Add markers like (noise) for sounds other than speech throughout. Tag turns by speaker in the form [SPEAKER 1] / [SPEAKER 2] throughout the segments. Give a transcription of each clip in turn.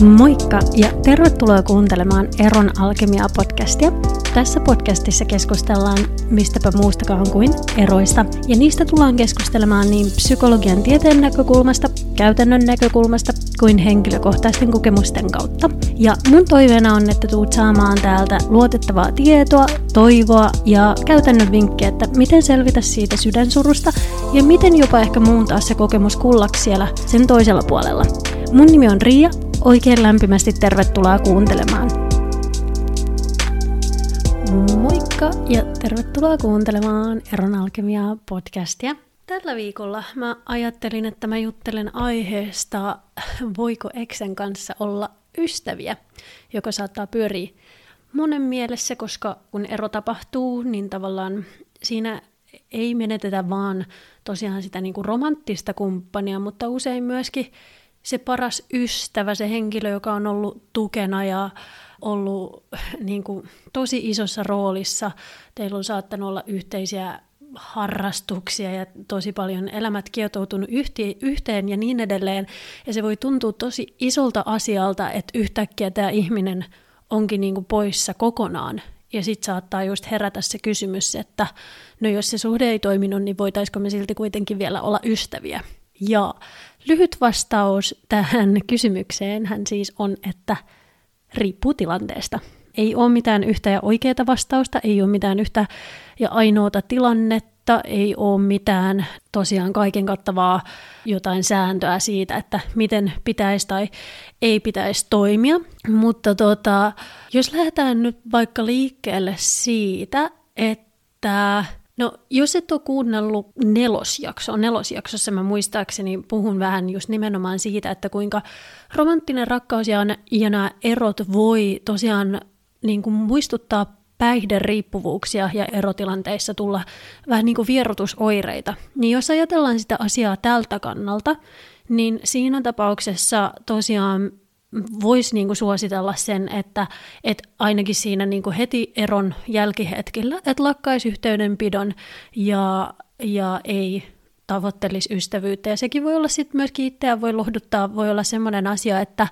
[SPEAKER 1] Moikka ja tervetuloa kuuntelemaan Eron Alkemia-podcastia. Tässä podcastissa keskustellaan mistäpä muustakaan kuin eroista. Ja niistä tullaan keskustelemaan niin psykologian tieteen näkökulmasta, käytännön näkökulmasta kuin henkilökohtaisten kokemusten kautta. Ja mun toiveena on, että tuut saamaan täältä luotettavaa tietoa, toivoa ja käytännön vinkkejä, että miten selvitä siitä sydänsurusta ja miten jopa ehkä muuntaa se kokemus kullaksi siellä sen toisella puolella. Mun nimi on Riia Oikein lämpimästi tervetuloa kuuntelemaan. Moikka ja tervetuloa kuuntelemaan Eron Alkemia podcastia. Tällä viikolla mä ajattelin, että mä juttelen aiheesta, voiko eksen kanssa olla ystäviä, joka saattaa pyöriä monen mielessä, koska kun ero tapahtuu, niin tavallaan siinä ei menetetä vaan tosiaan sitä niin kuin romanttista kumppania, mutta usein myöskin se paras ystävä, se henkilö, joka on ollut tukena ja ollut (laughs) niin kuin, tosi isossa roolissa. Teillä on saattanut olla yhteisiä harrastuksia ja tosi paljon elämät kietoutunut yhteen ja niin edelleen. Ja se voi tuntua tosi isolta asialta, että yhtäkkiä tämä ihminen onkin niin kuin poissa kokonaan. Ja sitten saattaa just herätä se kysymys, että no jos se suhde ei toiminut, niin voitaisiko me silti kuitenkin vielä olla ystäviä. Ja lyhyt vastaus tähän kysymykseen hän siis on, että riippuu tilanteesta. Ei ole mitään yhtä ja oikeaa vastausta, ei ole mitään yhtä ja ainoata tilannetta, ei ole mitään tosiaan kaiken kattavaa jotain sääntöä siitä, että miten pitäisi tai ei pitäisi toimia. Mutta tota, jos lähdetään nyt vaikka liikkeelle siitä, että No, jos et ole kuunnellut nelosjaksoa, nelosjaksossa mä muistaakseni puhun vähän just nimenomaan siitä, että kuinka romanttinen rakkaus ja, ja nämä erot voi tosiaan niin kuin muistuttaa päihderiippuvuuksia ja erotilanteissa tulla vähän niin kuin vierotusoireita. Niin jos ajatellaan sitä asiaa tältä kannalta, niin siinä tapauksessa tosiaan voisi niinku suositella sen, että et ainakin siinä niinku heti eron jälkihetkellä, että lakkaisi yhteydenpidon ja, ja ei tavoittelisi ystävyyttä. Ja sekin voi olla sitten myöskin itseään voi lohduttaa, voi olla semmoinen asia, että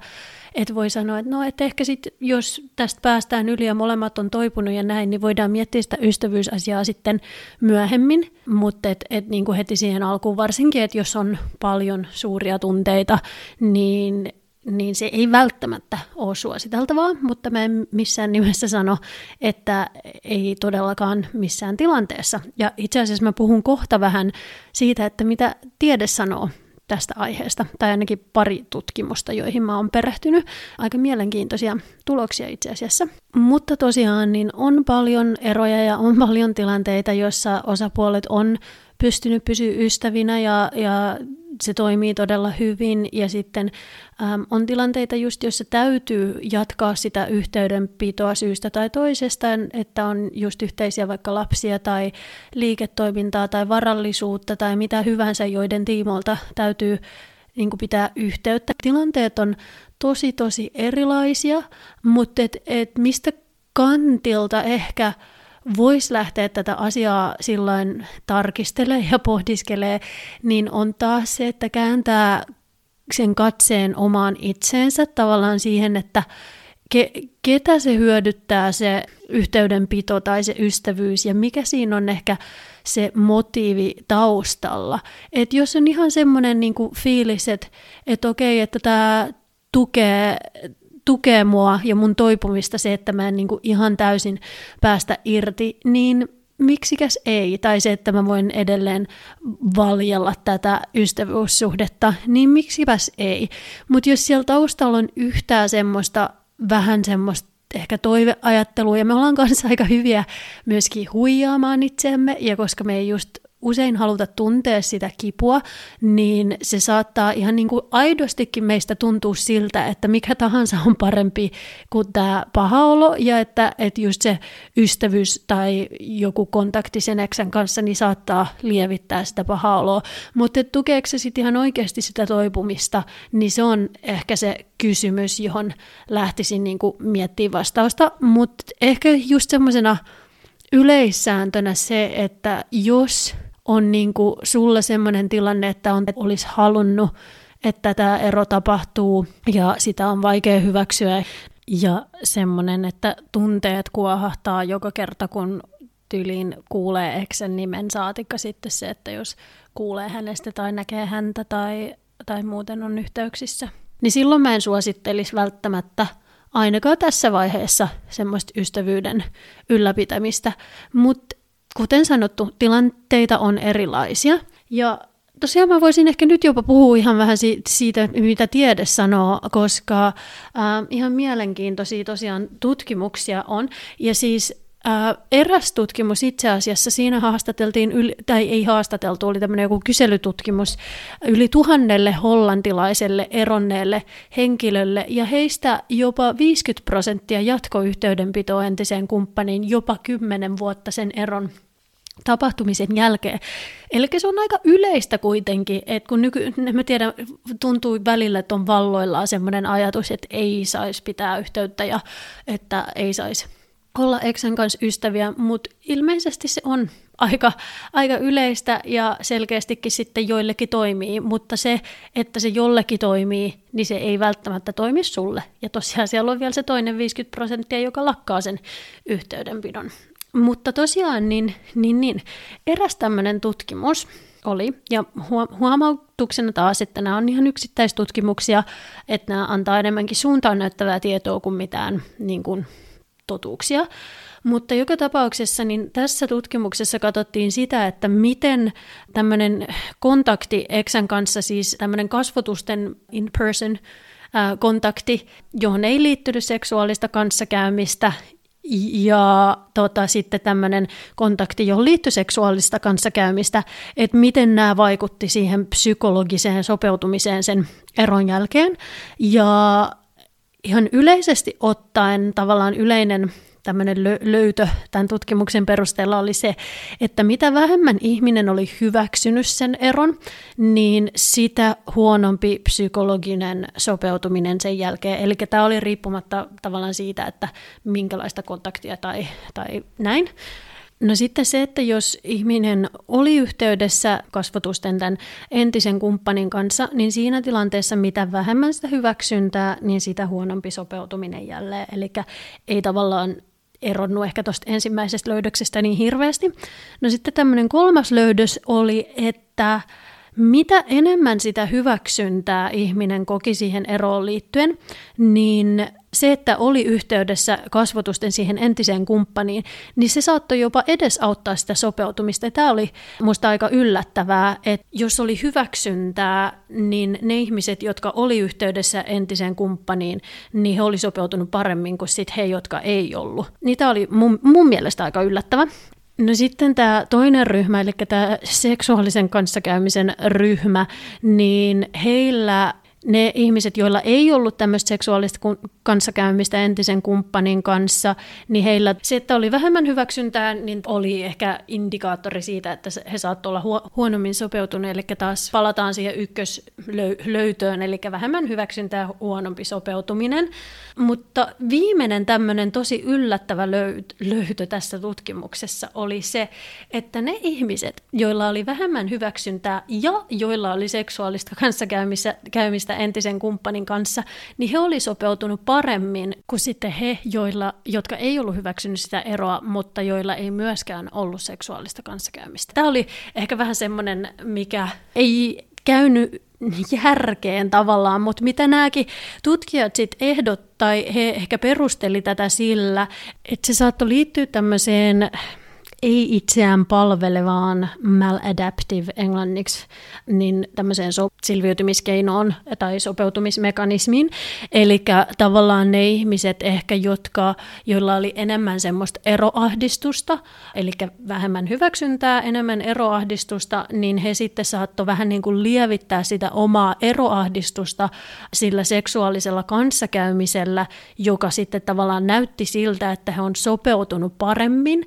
[SPEAKER 1] et voi sanoa, että no, et ehkä sitten jos tästä päästään yli ja molemmat on toipunut ja näin, niin voidaan miettiä sitä ystävyysasiaa sitten myöhemmin, mutta et, et niin kuin heti siihen alkuun varsinkin, että jos on paljon suuria tunteita, niin niin se ei välttämättä ole suositeltavaa, mutta mä en missään nimessä sano, että ei todellakaan missään tilanteessa. Ja itse asiassa mä puhun kohta vähän siitä, että mitä tiede sanoo tästä aiheesta, tai ainakin pari tutkimusta, joihin mä oon perehtynyt. Aika mielenkiintoisia tuloksia itse asiassa. Mutta tosiaan niin on paljon eroja ja on paljon tilanteita, joissa osapuolet on pystynyt pysyä ystävinä ja, ja se toimii todella hyvin ja sitten äm, on tilanteita just, joissa täytyy jatkaa sitä yhteydenpitoa syystä tai toisesta, että on just yhteisiä vaikka lapsia tai liiketoimintaa tai varallisuutta tai mitä hyvänsä, joiden tiimolta täytyy niin pitää yhteyttä. Tilanteet on tosi tosi erilaisia, mutta et, et mistä kantilta ehkä voisi lähteä tätä asiaa silloin tarkistelee ja pohdiskelee, niin on taas se, että kääntää sen katseen omaan itseensä tavallaan siihen, että ke, ketä se hyödyttää se yhteydenpito tai se ystävyys ja mikä siinä on ehkä se motiivi taustalla. että jos on ihan semmoinen niinku fiilis, että et okei, että tämä tukee tukee mua ja mun toipumista se, että mä en niin kuin ihan täysin päästä irti, niin miksikäs ei, tai se, että mä voin edelleen valjella tätä ystävyyssuhdetta, niin miksipäs ei. Mutta jos siellä taustalla on yhtään semmoista, vähän semmoista ehkä toiveajattelua, ja me ollaan kanssa aika hyviä myöskin huijaamaan itseämme, ja koska me ei just usein haluta tuntea sitä kipua, niin se saattaa ihan niin kuin aidostikin meistä tuntua siltä, että mikä tahansa on parempi kuin tämä paha olo, ja että, että just se ystävyys tai joku kontakti sen eksän kanssa niin saattaa lievittää sitä paha oloa. Mutta tukeeko se sitten ihan oikeasti sitä toipumista, niin se on ehkä se kysymys, johon lähtisin niin kuin miettimään vastausta, mutta ehkä just semmoisena yleissääntönä se, että jos on niin kuin sulla semmoinen tilanne, että on, olisi halunnut, että tämä ero tapahtuu ja sitä on vaikea hyväksyä. Ja semmoinen, että tunteet kuohahtaa joka kerta, kun tyliin kuulee eksen nimen saatikka sitten se, että jos kuulee hänestä tai näkee häntä tai, tai muuten on yhteyksissä. Niin silloin mä en suosittelisi välttämättä ainakaan tässä vaiheessa semmoista ystävyyden ylläpitämistä. Mutta kuten sanottu, tilanteita on erilaisia. Ja tosiaan mä voisin ehkä nyt jopa puhua ihan vähän siitä, mitä tiede sanoo, koska äh, ihan mielenkiintoisia tosiaan tutkimuksia on. Ja siis Äh, eräs tutkimus itse asiassa, siinä haastateltiin, yli, tai ei haastateltu, oli tämmöinen joku kyselytutkimus yli tuhannelle hollantilaiselle eronneelle henkilölle, ja heistä jopa 50 prosenttia jatkoyhteydenpitoa entiseen kumppaniin jopa 10 vuotta sen eron tapahtumisen jälkeen. Eli se on aika yleistä kuitenkin, että kun nyky, mä tiedän, tuntuu välillä, että on valloillaan semmoinen ajatus, että ei saisi pitää yhteyttä ja että ei saisi olla eksän kanssa ystäviä, mutta ilmeisesti se on aika, aika yleistä ja selkeästikin sitten joillekin toimii, mutta se, että se jollekin toimii, niin se ei välttämättä toimi sulle. Ja tosiaan siellä on vielä se toinen 50 prosenttia, joka lakkaa sen yhteydenpidon. Mutta tosiaan niin, niin, niin eräs tämmöinen tutkimus oli, ja huomautuksena taas, että nämä on ihan yksittäistutkimuksia, että nämä antaa enemmänkin suuntaan näyttävää tietoa kuin mitään niin kuin totuuksia. Mutta joka tapauksessa niin tässä tutkimuksessa katsottiin sitä, että miten tämmöinen kontakti Eksän kanssa, siis tämmöinen kasvotusten in-person kontakti, johon ei liittynyt seksuaalista kanssakäymistä ja tota, sitten tämmöinen kontakti, johon liittyi seksuaalista kanssakäymistä, että miten nämä vaikutti siihen psykologiseen sopeutumiseen sen eron jälkeen. Ja ihan yleisesti ottaen tavallaan yleinen tämmöinen löytö tämän tutkimuksen perusteella oli se, että mitä vähemmän ihminen oli hyväksynyt sen eron, niin sitä huonompi psykologinen sopeutuminen sen jälkeen. Eli tämä oli riippumatta tavallaan siitä, että minkälaista kontaktia tai, tai näin. No sitten se, että jos ihminen oli yhteydessä kasvotusten tämän entisen kumppanin kanssa, niin siinä tilanteessa mitä vähemmän sitä hyväksyntää, niin sitä huonompi sopeutuminen jälleen. Eli ei tavallaan eronnut ehkä tuosta ensimmäisestä löydöksestä niin hirveästi. No sitten tämmöinen kolmas löydös oli, että mitä enemmän sitä hyväksyntää ihminen koki siihen eroon liittyen, niin se, että oli yhteydessä kasvotusten siihen entiseen kumppaniin, niin se saattoi jopa edesauttaa sitä sopeutumista. Tämä oli minusta aika yllättävää, että jos oli hyväksyntää, niin ne ihmiset, jotka oli yhteydessä entiseen kumppaniin, niin he oli sopeutunut paremmin kuin sit he, jotka ei ollut. Niitä oli mun, mun mielestä aika yllättävä. No sitten tämä toinen ryhmä, eli tämä seksuaalisen kanssakäymisen ryhmä, niin heillä ne ihmiset, joilla ei ollut tämmöistä seksuaalista kanssakäymistä entisen kumppanin kanssa, niin heillä se, että oli vähemmän hyväksyntää, niin oli ehkä indikaattori siitä, että he saattoivat olla huonommin sopeutuneet, eli taas palataan siihen ykköslöytöön, eli vähemmän hyväksyntää, huonompi sopeutuminen. Mutta viimeinen tämmöinen tosi yllättävä löytö tässä tutkimuksessa oli se, että ne ihmiset, joilla oli vähemmän hyväksyntää ja joilla oli seksuaalista kanssakäymistä entisen kumppanin kanssa, niin he oli sopeutunut paremmin kuin sitten he, joilla, jotka ei ollut hyväksynyt sitä eroa, mutta joilla ei myöskään ollut seksuaalista kanssakäymistä. Tämä oli ehkä vähän semmoinen, mikä ei käynyt järkeen tavallaan, mutta mitä nämäkin tutkijat sitten ehdot, tai he ehkä perusteli tätä sillä, että se saattoi liittyä tämmöiseen ei itseään palvelevaan maladaptive englanniksi, niin tämmöiseen so- selviytymiskeinoon tai sopeutumismekanismiin. Eli tavallaan ne ihmiset ehkä, jotka, joilla oli enemmän semmoista eroahdistusta, eli vähemmän hyväksyntää, enemmän eroahdistusta, niin he sitten saattoi vähän niin kuin lievittää sitä omaa eroahdistusta sillä seksuaalisella kanssakäymisellä, joka sitten tavallaan näytti siltä, että he on sopeutunut paremmin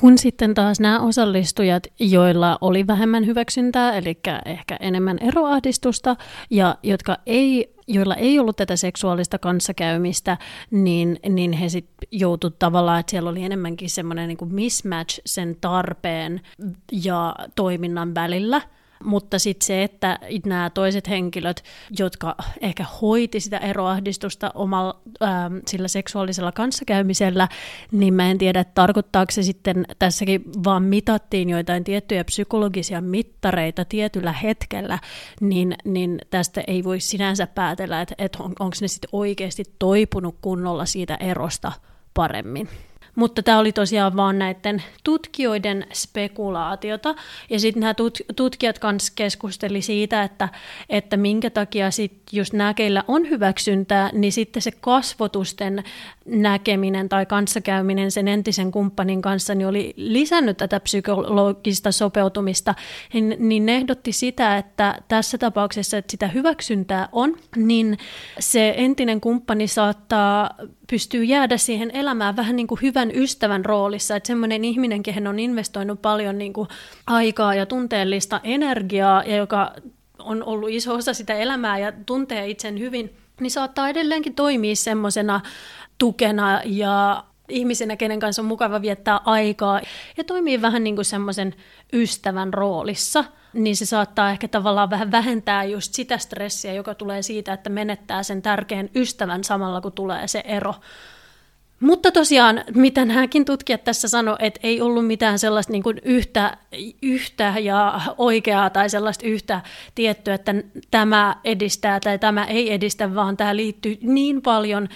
[SPEAKER 1] kun sitten taas nämä osallistujat, joilla oli vähemmän hyväksyntää, eli ehkä enemmän eroahdistusta, ja jotka ei, joilla ei ollut tätä seksuaalista kanssakäymistä, niin, niin he sitten joutuivat tavallaan, että siellä oli enemmänkin semmoinen niin mismatch sen tarpeen ja toiminnan välillä – mutta sitten se, että nämä toiset henkilöt, jotka ehkä hoiti sitä eroahdistusta omalla ähm, sillä seksuaalisella kanssakäymisellä, niin mä en tiedä, tarkoittaako se sitten, tässäkin vaan mitattiin joitain tiettyjä psykologisia mittareita tietyllä hetkellä, niin, niin tästä ei voi sinänsä päätellä, että, että on, onko ne sitten oikeasti toipunut kunnolla siitä erosta paremmin. Mutta tämä oli tosiaan vaan näiden tutkijoiden spekulaatiota. Ja sitten nämä tut- tutkijat kanssa keskusteli siitä, että, että minkä takia sitten just nämä, keillä on hyväksyntää, niin sitten se kasvotusten näkeminen tai kanssakäyminen sen entisen kumppanin kanssa niin oli lisännyt tätä psykologista sopeutumista, niin, niin ne ehdotti sitä, että tässä tapauksessa, että sitä hyväksyntää on, niin se entinen kumppani saattaa pystyy jäädä siihen elämään vähän niin kuin hyvän ystävän roolissa, että semmoinen ihminen, kehen on investoinut paljon niin kuin aikaa ja tunteellista energiaa ja joka on ollut iso osa sitä elämää ja tuntee itsen hyvin, niin saattaa edelleenkin toimia semmoisena tukena ja ihmisenä, kenen kanssa on mukava viettää aikaa. Ja toimii vähän niin kuin semmoisen ystävän roolissa, niin se saattaa ehkä tavallaan vähän vähentää just sitä stressiä, joka tulee siitä, että menettää sen tärkeän ystävän samalla, kun tulee se ero. Mutta tosiaan, mitä nämäkin tutkijat tässä sanoi, että ei ollut mitään sellaista niin kuin yhtä, yhtä ja oikeaa tai sellaista yhtä tiettyä, että tämä edistää tai tämä ei edistä, vaan tämä liittyy niin paljon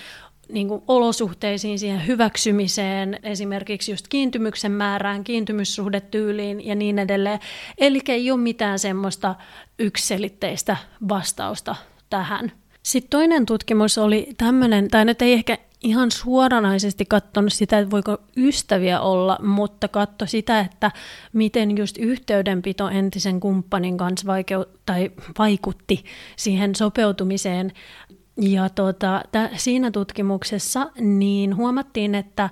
[SPEAKER 1] niin kuin olosuhteisiin, siihen hyväksymiseen, esimerkiksi just kiintymyksen määrään, kiintymyssuhdetyyliin ja niin edelleen. Eli ei ole mitään semmoista ykselitteistä vastausta tähän. Sitten toinen tutkimus oli tämmöinen, tai nyt ei ehkä ihan suoranaisesti katsonut sitä, että voiko ystäviä olla, mutta katso sitä, että miten just yhteydenpito entisen kumppanin kanssa vaikeu- tai vaikutti siihen sopeutumiseen ja tuota, t- siinä tutkimuksessa niin huomattiin, että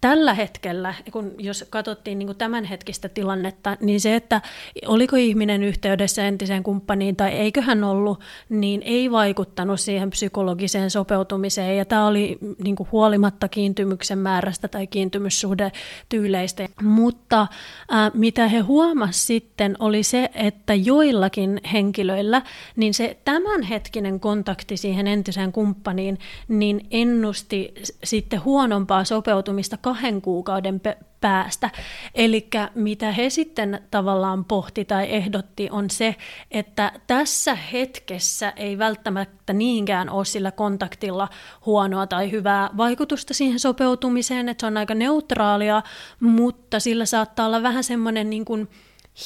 [SPEAKER 1] tällä hetkellä, kun jos katsottiin niin tämänhetkistä tilannetta, niin se, että oliko ihminen yhteydessä entiseen kumppaniin tai eikö hän ollut, niin ei vaikuttanut siihen psykologiseen sopeutumiseen. Ja tämä oli niin huolimatta kiintymyksen määrästä tai kiintymyssuhdetyyleistä. Mutta ää, mitä he huomasivat sitten oli se, että joillakin henkilöillä niin se tämänhetkinen kontakti siihen entiseen kumppaniin niin ennusti sitten huonompaa sopeutumista kahden kuukauden päästä. Eli mitä he sitten tavallaan pohti tai ehdotti on se, että tässä hetkessä ei välttämättä niinkään ole sillä kontaktilla huonoa tai hyvää vaikutusta siihen sopeutumiseen, että se on aika neutraalia, mutta sillä saattaa olla vähän semmoinen niin kuin,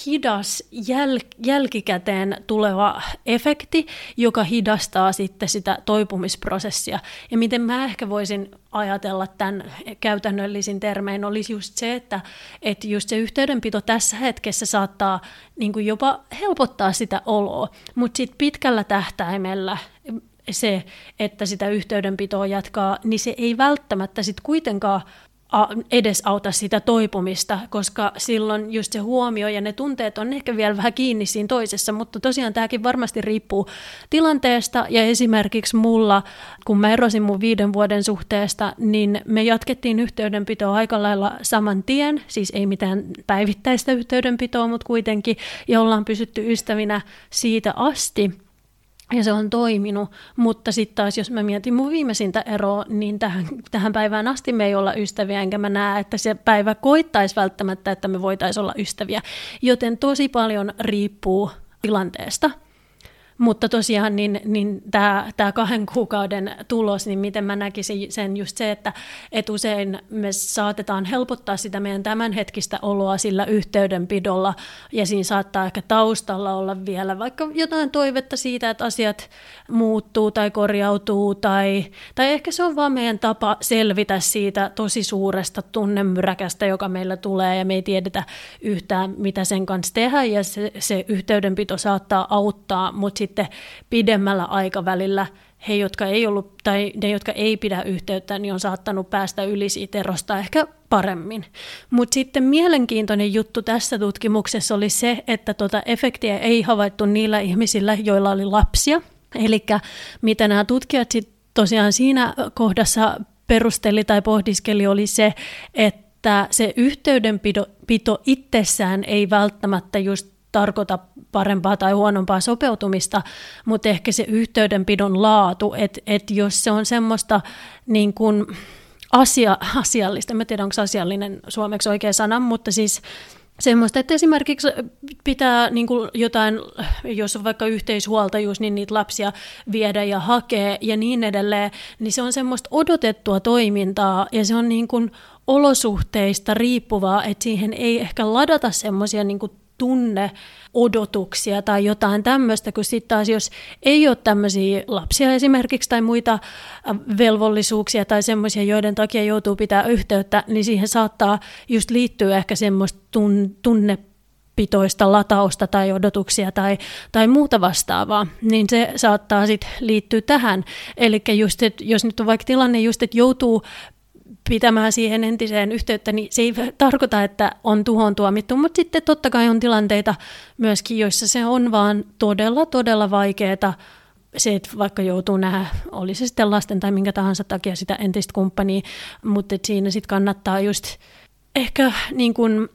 [SPEAKER 1] hidas jäl- jälkikäteen tuleva efekti, joka hidastaa sitten sitä toipumisprosessia. Ja miten mä ehkä voisin ajatella tämän käytännöllisin termein, olisi just se, että, että just se yhteydenpito tässä hetkessä saattaa niin kuin jopa helpottaa sitä oloa, mutta sitten pitkällä tähtäimellä se, että sitä yhteydenpitoa jatkaa, niin se ei välttämättä sitten kuitenkaan edesauta sitä toipumista, koska silloin just se huomio ja ne tunteet on ehkä vielä vähän kiinni siinä toisessa, mutta tosiaan tämäkin varmasti riippuu tilanteesta. Ja esimerkiksi mulla, kun mä erosin mun viiden vuoden suhteesta, niin me jatkettiin yhteydenpitoa aika lailla saman tien, siis ei mitään päivittäistä yhteydenpitoa, mutta kuitenkin, ja ollaan pysytty ystävinä siitä asti. Ja se on toiminut, mutta sitten taas jos mä mietin mun viimeisintä eroa, niin tähän, tähän päivään asti me ei olla ystäviä, enkä mä näe, että se päivä koittaisi välttämättä, että me voitaisiin olla ystäviä. Joten tosi paljon riippuu tilanteesta. Mutta tosiaan niin, niin tämä, tämä kahden kuukauden tulos, niin miten mä näkisin sen just se, että, että usein me saatetaan helpottaa sitä meidän tämänhetkistä oloa sillä yhteydenpidolla. Ja siinä saattaa ehkä taustalla olla vielä vaikka jotain toivetta siitä, että asiat muuttuu tai korjautuu tai, tai ehkä se on vaan meidän tapa selvitä siitä tosi suuresta tunnemyräkästä, joka meillä tulee. Ja me ei tiedetä yhtään mitä sen kanssa tehdä ja se, se yhteydenpito saattaa auttaa, mutta sitten pidemmällä aikavälillä he, jotka ei ollut, tai ne, jotka ei pidä yhteyttä, niin on saattanut päästä yli siitä erosta ehkä paremmin. Mutta sitten mielenkiintoinen juttu tässä tutkimuksessa oli se, että tuota efektiä ei havaittu niillä ihmisillä, joilla oli lapsia. Eli mitä nämä tutkijat sitten tosiaan siinä kohdassa perusteli tai pohdiskeli oli se, että se yhteydenpito itsessään ei välttämättä just tarkoita parempaa tai huonompaa sopeutumista, mutta ehkä se yhteydenpidon laatu, että et jos se on semmoista niin kuin asia, asiallista, en tiedä onko asiallinen suomeksi oikea sana, mutta siis semmoista, että esimerkiksi pitää niin kuin jotain, jos on vaikka yhteishuoltajuus, niin niitä lapsia viedä ja hakea ja niin edelleen, niin se on semmoista odotettua toimintaa ja se on niin kuin olosuhteista riippuvaa, että siihen ei ehkä ladata semmoisia niin odotuksia tai jotain tämmöistä, kun sitten taas jos ei ole tämmöisiä lapsia esimerkiksi tai muita äh, velvollisuuksia tai semmoisia, joiden takia joutuu pitää yhteyttä, niin siihen saattaa just liittyä ehkä semmoista tun, tunne pitoista latausta tai odotuksia tai, tai muuta vastaavaa, niin se saattaa sitten liittyä tähän. Eli että jos nyt on vaikka tilanne just, että joutuu pitämään siihen entiseen yhteyttä, niin se ei tarkoita, että on tuhoon tuomittu, mutta sitten totta kai on tilanteita myöskin, joissa se on vaan todella, todella vaikeaa se, että vaikka joutuu nähdä, oli se sitten lasten tai minkä tahansa takia sitä entistä kumppania, mutta siinä sitten kannattaa just ehkä niin kuin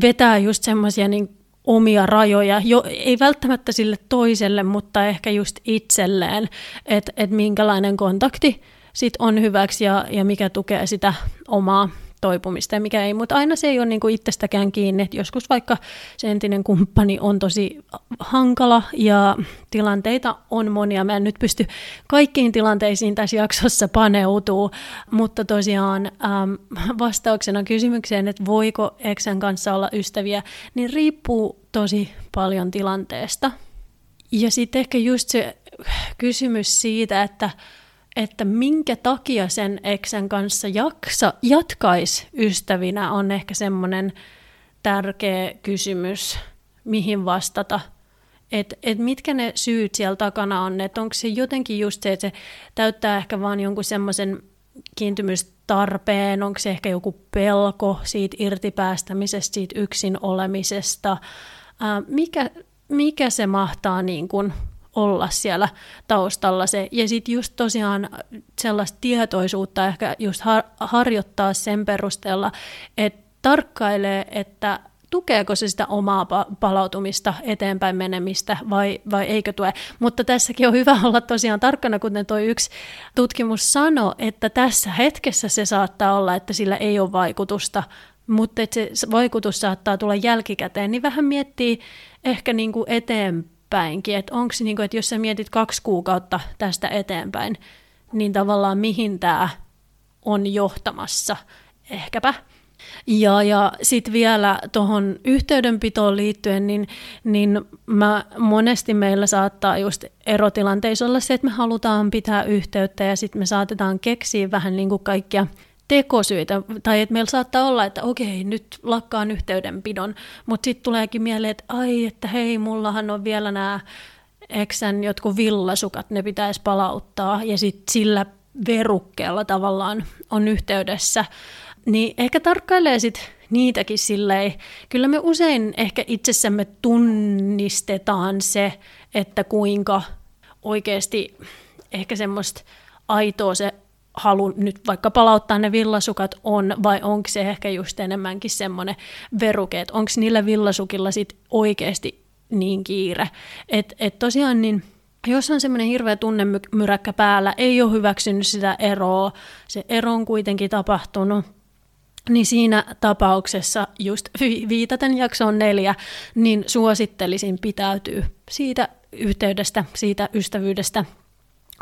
[SPEAKER 1] vetää just semmoisia niin omia rajoja, jo, ei välttämättä sille toiselle, mutta ehkä just itselleen, että et minkälainen kontakti sit on hyväksi ja, ja mikä tukee sitä omaa toipumista ja mikä ei, mutta aina se ei ole niin kuin itsestäkään kiinni, että joskus vaikka se entinen kumppani on tosi hankala ja tilanteita on monia. Mä en nyt pysty kaikkiin tilanteisiin tässä jaksossa paneutuu, mutta tosiaan äm, vastauksena kysymykseen, että voiko eksän kanssa olla ystäviä, niin riippuu tosi paljon tilanteesta. Ja sitten ehkä just se kysymys siitä, että että minkä takia sen eksän kanssa jaksa, jatkaisi ystävinä, on ehkä semmoinen tärkeä kysymys, mihin vastata. Että et mitkä ne syyt siellä takana on, että onko se jotenkin just se, että se täyttää ehkä vaan jonkun semmoisen kiintymystarpeen, onko se ehkä joku pelko siitä irtipäästämisestä, siitä yksin olemisesta, mikä, mikä se mahtaa niin kuin olla siellä taustalla se. Ja sitten just tosiaan sellaista tietoisuutta ehkä just har- harjoittaa sen perusteella, että tarkkailee, että tukeeko se sitä omaa palautumista, eteenpäin menemistä vai, vai eikö tue. Mutta tässäkin on hyvä (laughs) olla tosiaan tarkkana, kuten tuo yksi tutkimus sanoi, että tässä hetkessä se saattaa olla, että sillä ei ole vaikutusta, mutta se vaikutus saattaa tulla jälkikäteen, niin vähän miettii ehkä niin kuin eteenpäin päinkin, että onko niin että jos sä mietit kaksi kuukautta tästä eteenpäin, niin tavallaan mihin tämä on johtamassa ehkäpä. Ja, ja sitten vielä tuohon yhteydenpitoon liittyen, niin, niin mä, monesti meillä saattaa just erotilanteissa olla se, että me halutaan pitää yhteyttä ja sitten me saatetaan keksiä vähän niin kuin kaikkia tekosyitä, tai että meillä saattaa olla, että okei, nyt lakkaan yhteydenpidon, mutta sitten tuleekin mieleen, että ai, että hei, mullahan on vielä nämä eksän jotkut villasukat, ne pitäisi palauttaa, ja sitten sillä verukkeella tavallaan on yhteydessä, niin ehkä tarkkailee sitten niitäkin silleen, kyllä me usein ehkä itsessämme tunnistetaan se, että kuinka oikeasti ehkä semmoista aitoa se halu nyt vaikka palauttaa ne villasukat on, vai onko se ehkä just enemmänkin semmoinen veruke, että onko niillä villasukilla sit oikeasti niin kiire. Että et tosiaan niin, jos on semmoinen hirveä tunnemyräkkä päällä, ei ole hyväksynyt sitä eroa, se ero on kuitenkin tapahtunut, niin siinä tapauksessa, just viitaten jaksoon neljä, niin suosittelisin pitäytyy siitä yhteydestä, siitä ystävyydestä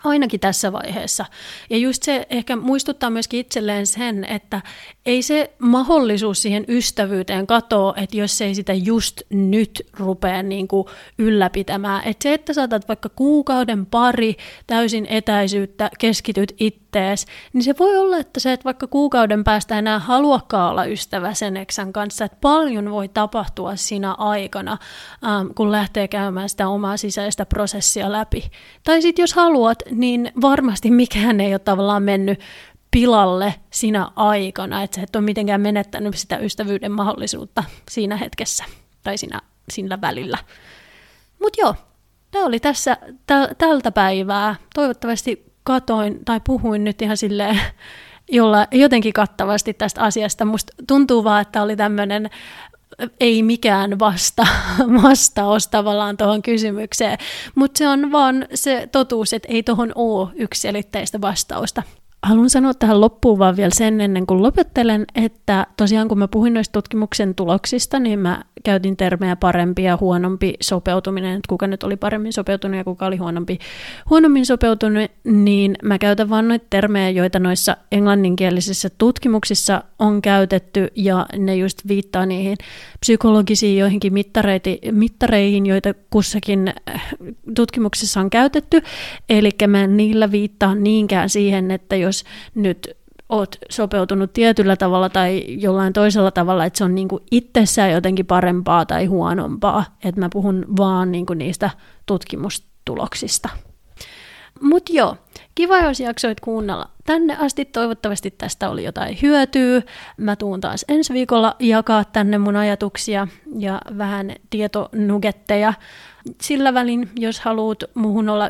[SPEAKER 1] Ainakin tässä vaiheessa. Ja just se ehkä muistuttaa myöskin itselleen sen, että ei se mahdollisuus siihen ystävyyteen katoa, että jos ei sitä just nyt rupea niin kuin ylläpitämään. Että se, että saatat vaikka kuukauden pari täysin etäisyyttä, keskityt ittees, niin se voi olla, että se, että vaikka kuukauden päästä enää haluakaan olla ystävä sen eksän kanssa, että paljon voi tapahtua siinä aikana, ähm, kun lähtee käymään sitä omaa sisäistä prosessia läpi. Tai sitten jos haluat, niin varmasti mikään ei ole tavallaan mennyt pilalle sinä aikana, että et ole mitenkään menettänyt sitä ystävyyden mahdollisuutta siinä hetkessä tai siinä, siinä välillä. Mutta joo, tämä oli tässä tä, tältä päivää. Toivottavasti katoin tai puhuin nyt ihan silleen jolla jotenkin kattavasti tästä asiasta. Musta tuntuu vaan, että oli tämmöinen ei mikään vasta, (laughs) vastaus tavallaan tuohon kysymykseen, mutta se on vaan se totuus, että ei tuohon ole yksiselitteistä vastausta. Haluan sanoa tähän loppuun vaan vielä sen ennen kuin lopettelen, että tosiaan kun mä puhuin noista tutkimuksen tuloksista, niin mä käytin termejä parempi ja huonompi sopeutuminen, että kuka nyt oli paremmin sopeutunut ja kuka oli huonompi, huonommin sopeutunut, niin mä käytän vaan noita termejä, joita noissa englanninkielisissä tutkimuksissa on käytetty, ja ne just viittaa niihin psykologisiin joihinkin mittareihin, joita kussakin äh, tutkimuksissa on käytetty, eli mä niillä viittaa niinkään siihen, että jos nyt oot sopeutunut tietyllä tavalla tai jollain toisella tavalla, että se on niinku itsessään jotenkin parempaa tai huonompaa. Että mä puhun vaan niinku niistä tutkimustuloksista. Mutta joo, kiva jos jaksoit kuunnella tänne asti. Toivottavasti tästä oli jotain hyötyä. Mä tuun taas ensi viikolla jakaa tänne mun ajatuksia ja vähän tietonugetteja sillä välin, jos haluat muuhun olla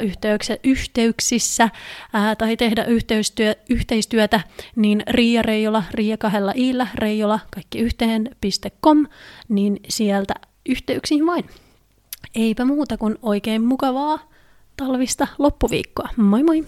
[SPEAKER 1] yhteyksissä ää, tai tehdä yhteistyö, yhteistyötä, niin Riia Reijola, Riia kahdella iillä, Reijola, kaikki yhteen.com, niin sieltä yhteyksiin vain. Eipä muuta kuin oikein mukavaa talvista loppuviikkoa. Moi moi!